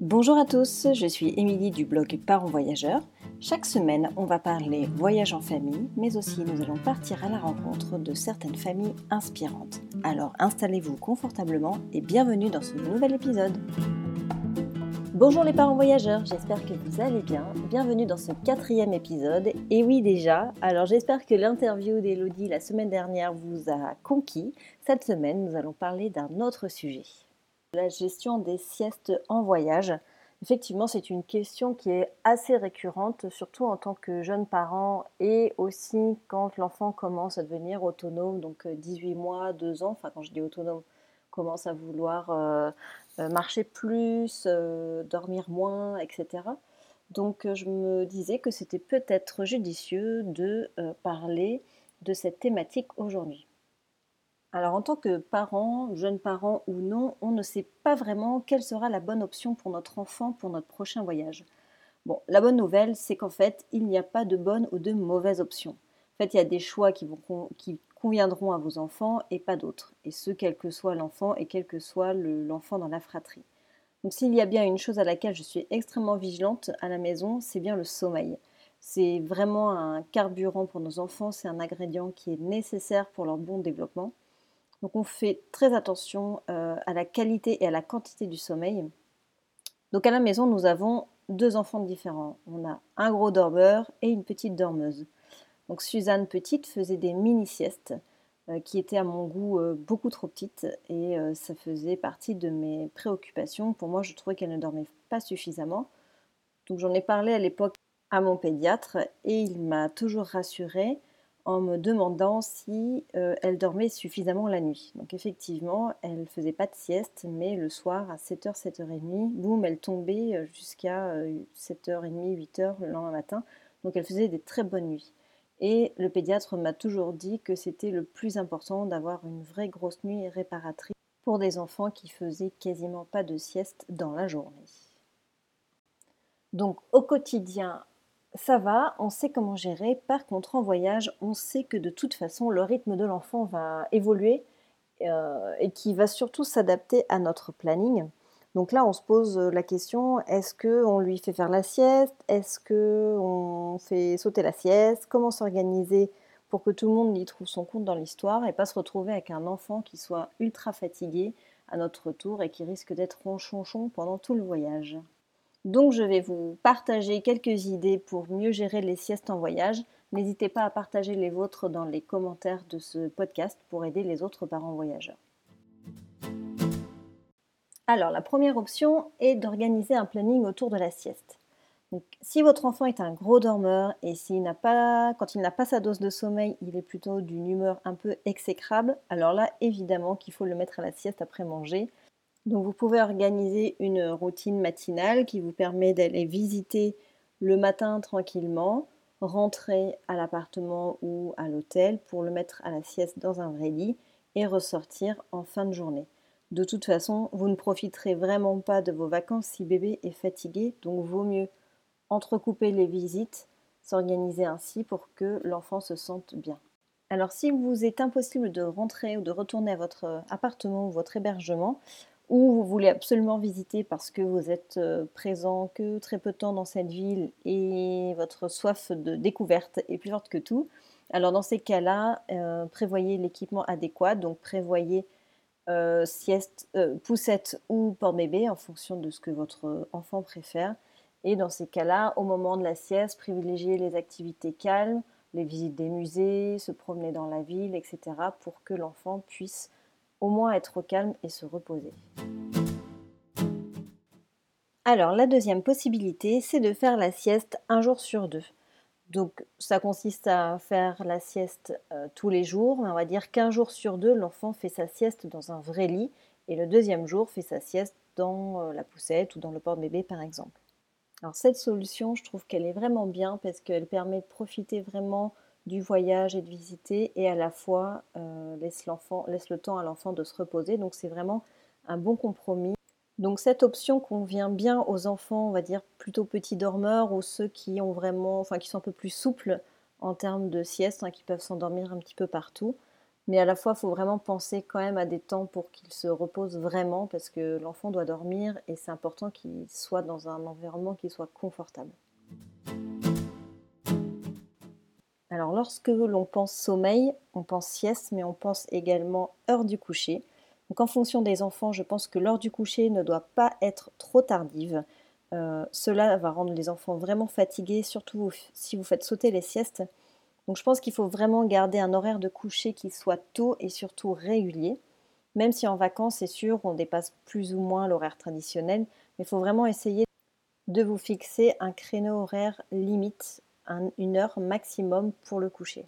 Bonjour à tous, je suis Émilie du blog Parents Voyageurs. Chaque semaine, on va parler voyage en famille, mais aussi nous allons partir à la rencontre de certaines familles inspirantes. Alors installez-vous confortablement et bienvenue dans ce nouvel épisode. Bonjour les parents voyageurs, j'espère que vous allez bien. Bienvenue dans ce quatrième épisode. Et oui déjà, alors j'espère que l'interview d'Elodie la semaine dernière vous a conquis. Cette semaine, nous allons parler d'un autre sujet. La gestion des siestes en voyage. Effectivement, c'est une question qui est assez récurrente, surtout en tant que jeune parent et aussi quand l'enfant commence à devenir autonome, donc 18 mois, 2 ans, enfin quand je dis autonome, commence à vouloir euh, euh, marcher plus, euh, dormir moins, etc. Donc je me disais que c'était peut-être judicieux de parler de cette thématique aujourd'hui. Alors en tant que parent, jeune parent ou non, on ne sait pas vraiment quelle sera la bonne option pour notre enfant pour notre prochain voyage. Bon, la bonne nouvelle, c'est qu'en fait, il n'y a pas de bonne ou de mauvaise option. En fait, il y a des choix qui, conviendront à vos enfants et pas d'autres. Et ce, quel que soit l'enfant et quel que soit l'enfant dans la fratrie. Donc s'il y a bien une chose à laquelle je suis extrêmement vigilante à la maison, c'est bien le sommeil. C'est vraiment un carburant pour nos enfants, c'est un ingrédient qui est nécessaire pour leur bon développement. Donc on fait très attention euh, à la qualité et à la quantité du sommeil. Donc à la maison, nous avons deux enfants différents. On a un gros dormeur et une petite dormeuse. Donc Suzanne petite faisait des mini-siestes euh, qui étaient à mon goût euh, beaucoup trop petites et ça faisait partie de mes préoccupations. Pour moi, je trouvais qu'elle ne dormait pas suffisamment. Donc j'en ai parlé à l'époque à mon pédiatre et il m'a toujours rassurée en me demandant si elle dormait suffisamment la nuit. Donc effectivement, elle ne faisait pas de sieste, mais le soir à 7h, 7h30, boum, elle tombait jusqu'à 7h30, 8h le lendemain matin. Donc elle faisait des très bonnes nuits. Et le pédiatre m'a toujours dit que c'était le plus important d'avoir une vraie grosse nuit réparatrice pour des enfants qui faisaient quasiment pas de sieste dans la journée. Donc au quotidien, ça va, on sait comment gérer. Par contre, en voyage, on sait que de toute façon, le rythme de l'enfant va évoluer euh, et qui va surtout s'adapter à notre planning. Donc là, on se pose la question est-ce qu'on lui fait faire la sieste? Est-ce qu'on fait sauter la sieste? Comment s'organiser pour que tout le monde y trouve son compte dans l'histoire et pas se retrouver avec un enfant qui soit ultra fatigué à notre retour et qui risque d'être ronchonchon pendant tout le voyage? Donc je vais vous partager quelques idées pour mieux gérer les siestes en voyage. N'hésitez pas à partager les vôtres dans les commentaires de ce podcast pour aider les autres parents voyageurs. Alors, la première option est d'organiser un planning autour de la sieste. Donc, si votre enfant est un gros dormeur et s'il n'a pas, quand il n'a pas sa dose de sommeil, il est plutôt d'une humeur un peu exécrable, alors là, évidemment qu'il faut le mettre à la sieste après manger. Donc, vous pouvez organiser une routine matinale qui vous permet d'aller visiter le matin tranquillement, rentrer à l'appartement ou à l'hôtel pour le mettre à la sieste dans un vrai lit et ressortir en fin de journée. De toute façon, vous ne profiterez vraiment pas de vos vacances si bébé est fatigué, donc vaut mieux entrecouper les visites, s'organiser ainsi pour que l'enfant se sente bien. Alors si vous est impossible de rentrer ou de retourner à votre appartement ou votre hébergement, ou vous voulez absolument visiter parce que vous êtes euh, présent que très peu de temps dans cette ville et votre soif de découverte est plus forte que tout, alors dans ces cas-là, euh, prévoyez l'équipement adéquat, donc prévoyez euh, sieste, poussette ou porte-bébé en fonction de ce que votre enfant préfère. Et dans ces cas-là, au moment de la sieste, privilégiez les activités calmes, les visites des musées, se promener dans la ville, etc. pour que l'enfant puisse au moins être calme et se reposer. Alors la deuxième possibilité, c'est de faire la sieste un jour sur deux. Donc ça consiste à faire la sieste euh, tous les jours, on va dire qu'un jour sur deux, l'enfant fait sa sieste dans un vrai lit et le deuxième jour fait sa sieste dans euh, la poussette ou dans le porte-bébé par exemple. Alors cette solution, je trouve qu'elle est vraiment bien parce qu'elle permet de profiter vraiment du voyage et de visiter et à la fois euh, laisse, laisse le temps à l'enfant de se reposer. Donc c'est vraiment un bon compromis donc cette option convient bien aux enfants, on va dire plutôt petits dormeurs ou ceux qui ont vraiment, enfin qui sont un peu plus souples en termes de sieste, hein, qui peuvent s'endormir un petit peu partout. Mais à la fois, il faut vraiment penser quand même à des temps pour qu'il se repose vraiment parce que l'enfant doit dormir et c'est important qu'il soit dans un environnement qui soit confortable. Alors lorsque l'on pense sommeil, on pense sieste, mais on pense également heure du coucher. Donc en fonction des enfants, je pense que l'heure du coucher ne doit pas être trop tardive. Euh, cela va rendre les enfants vraiment fatigués, surtout si vous faites sauter les siestes. Donc je pense qu'il faut vraiment garder un horaire de coucher qui soit tôt et surtout régulier. Même si en vacances, c'est sûr, on dépasse plus ou moins l'horaire traditionnel, mais il faut vraiment essayer de vous fixer un créneau horaire limite, une heure maximum pour le coucher.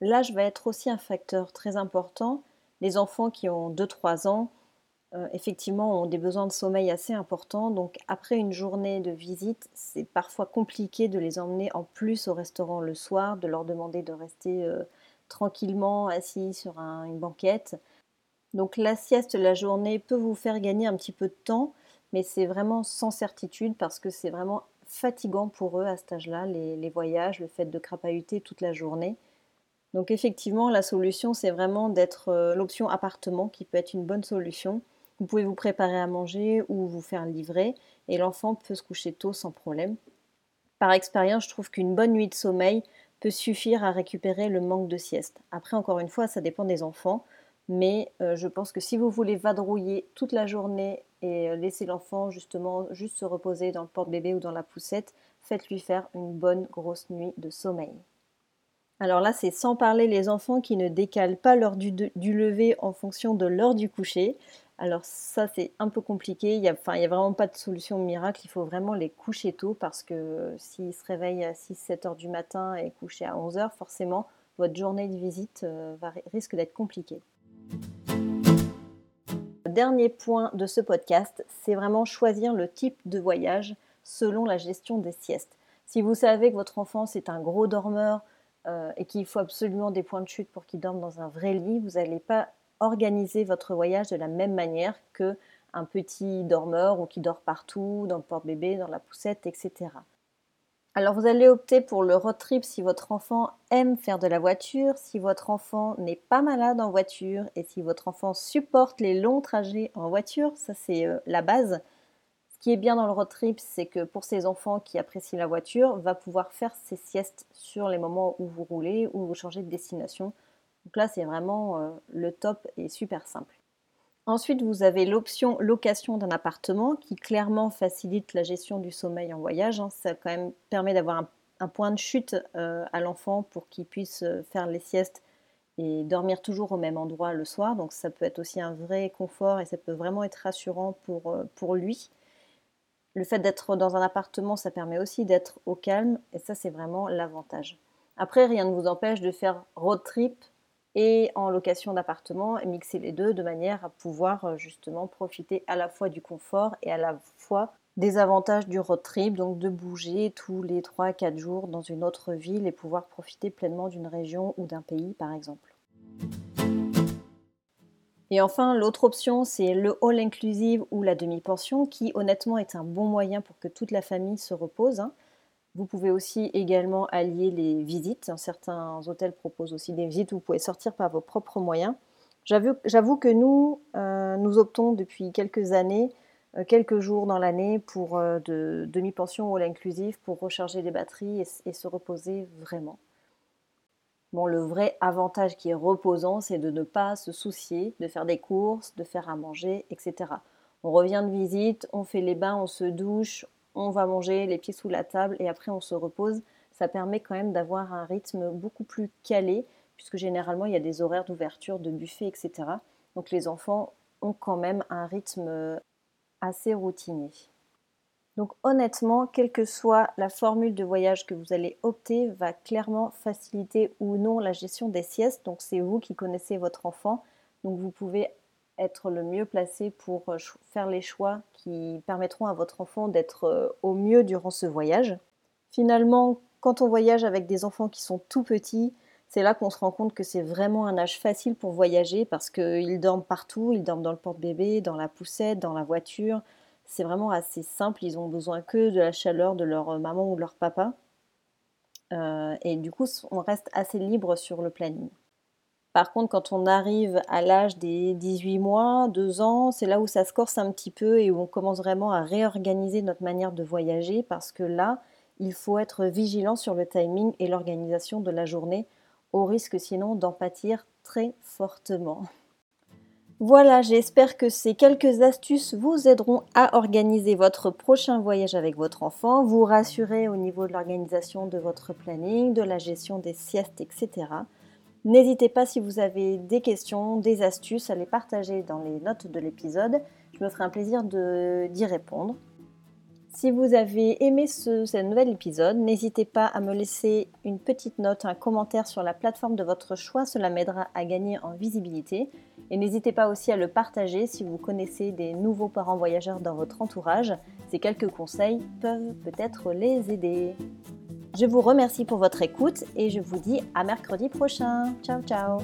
L'âge va être aussi un facteur très important. Les enfants qui ont 2-3 ans, euh, effectivement, ont des besoins de sommeil assez importants. Donc, après une journée de visite, c'est parfois compliqué de les emmener en plus au restaurant le soir, de leur demander de rester euh, tranquillement assis sur une banquette. Donc, la sieste la journée peut vous faire gagner un petit peu de temps, mais c'est vraiment sans certitude parce que c'est vraiment fatigant pour eux à cet âge-là, les, les voyages, le fait de crapahuter toute la journée. Donc effectivement, la solution, c'est vraiment d'être euh, l'option appartement qui peut être une bonne solution. Vous pouvez vous préparer à manger ou vous faire livrer et l'enfant peut se coucher tôt sans problème. Par expérience, je trouve qu'une bonne nuit de sommeil peut suffire à récupérer le manque de sieste. Après, encore une fois, ça dépend des enfants, mais euh, je pense que si vous voulez vadrouiller toute la journée et euh, laisser l'enfant justement juste se reposer dans le porte-bébé ou dans la poussette, faites-lui faire une bonne grosse nuit de sommeil. Alors là, c'est sans parler les enfants qui ne décalent pas l'heure du, lever en fonction de l'heure du coucher. Alors ça, c'est un peu compliqué. Il n'y a, vraiment pas de solution miracle. Il faut vraiment les coucher tôt parce que s'ils se réveillent à 6-7 heures du matin et couchés à 11 heures, forcément, votre journée de visite euh, risque d'être compliquée. Dernier point de ce podcast, c'est vraiment choisir le type de voyage selon la gestion des siestes. Si vous savez que votre enfant c'est un gros dormeur euh, et qu'il faut absolument des points de chute pour qu'il dorme dans un vrai lit, vous n'allez pas organiser votre voyage de la même manière que un petit dormeur ou qui dort partout, dans le porte-bébé, dans la poussette, etc. Alors vous allez opter pour le road trip si votre enfant aime faire de la voiture, si votre enfant n'est pas malade en voiture et si votre enfant supporte les longs trajets en voiture, ça c'est euh, la base. Ce qui est bien dans le road trip, c'est que pour ces enfants qui apprécient la voiture, va pouvoir faire ses siestes sur les moments où vous roulez ou vous changez de destination donc là, c'est vraiment euh, le top et super simple. Ensuite, vous avez l'option location d'un appartement qui clairement facilite la gestion du sommeil en voyage. Hein. Ça quand même permet d'avoir un, point de chute euh, à l'enfant pour qu'il puisse euh, faire les siestes et dormir toujours au même endroit le soir. Donc ça peut être aussi un vrai confort et ça peut vraiment être rassurant pour, pour lui. Le fait d'être dans un appartement, ça permet aussi d'être au calme et ça c'est vraiment l'avantage. Après, rien ne vous empêche de faire road trip et en location d'appartement, mixer les deux de manière à pouvoir euh, justement profiter à la fois du confort et à la fois des avantages du road trip, donc de bouger tous les 3-4 jours dans une autre ville et pouvoir profiter pleinement d'une région ou d'un pays par exemple. Et enfin, l'autre option, c'est le all inclusive ou la demi-pension, qui honnêtement est un bon moyen pour que toute la famille se repose. Hein. Vous pouvez aussi également allier les visites. Certains hôtels proposent aussi des visites vous pouvez sortir par vos propres moyens. J'avoue que nous, euh, nous optons depuis quelques années, euh, quelques jours dans l'année, pour euh, de demi-pension ou l'inclusif pour recharger les batteries et, et, se reposer vraiment. Bon, le vrai avantage qui est reposant, c'est de ne pas se soucier de faire des courses, de faire à manger, etc. On revient de visite, on fait les bains, on se douche, on va manger les pieds sous la table et après on se repose. Ça permet quand même d'avoir un rythme beaucoup plus calé, puisque généralement il y a des horaires d'ouverture, de buffet, etc. Donc les enfants ont quand même un rythme assez routinier. Donc honnêtement, quelle que soit la formule de voyage que vous allez opter, va clairement faciliter ou non la gestion des siestes. Donc c'est vous qui connaissez votre enfant. Donc vous pouvez être le mieux placé pour euh, faire les choix qui permettront à votre enfant d'être euh, au mieux durant ce voyage. Finalement, quand on voyage avec des enfants qui sont tout petits, c'est là qu'on se rend compte que c'est vraiment un âge facile pour voyager parce qu'ils dorment partout, ils dorment dans le porte-bébé, dans la poussette, dans la voiture. C'est vraiment assez simple, ils ont besoin que de la chaleur de leur maman ou de leur papa. Euh, et du coup, on reste assez libre sur le planning. Par contre, quand on arrive à l'âge des 18 mois, 2 ans, c'est là où ça se corse un petit peu et où on commence vraiment à réorganiser notre manière de voyager parce que là, il faut être vigilant sur le timing et l'organisation de la journée, au risque sinon d'en pâtir très fortement. Voilà, j'espère que ces quelques astuces vous aideront à organiser votre prochain voyage avec votre enfant, vous rassurer au niveau de l'organisation de votre planning, de la gestion des siestes, etc. N'hésitez pas si vous avez des questions, des astuces à les partager dans les notes de l'épisode. Je me ferai un plaisir d'y répondre. Si vous avez aimé ce, nouvel épisode, n'hésitez pas à me laisser une petite note, un commentaire sur la plateforme de votre choix, cela m'aidera à gagner en visibilité. Et n'hésitez pas aussi à le partager si vous connaissez des nouveaux parents voyageurs dans votre entourage. Ces quelques conseils peuvent peut-être les aider. Je vous remercie pour votre écoute et je vous dis à mercredi prochain. Ciao ciao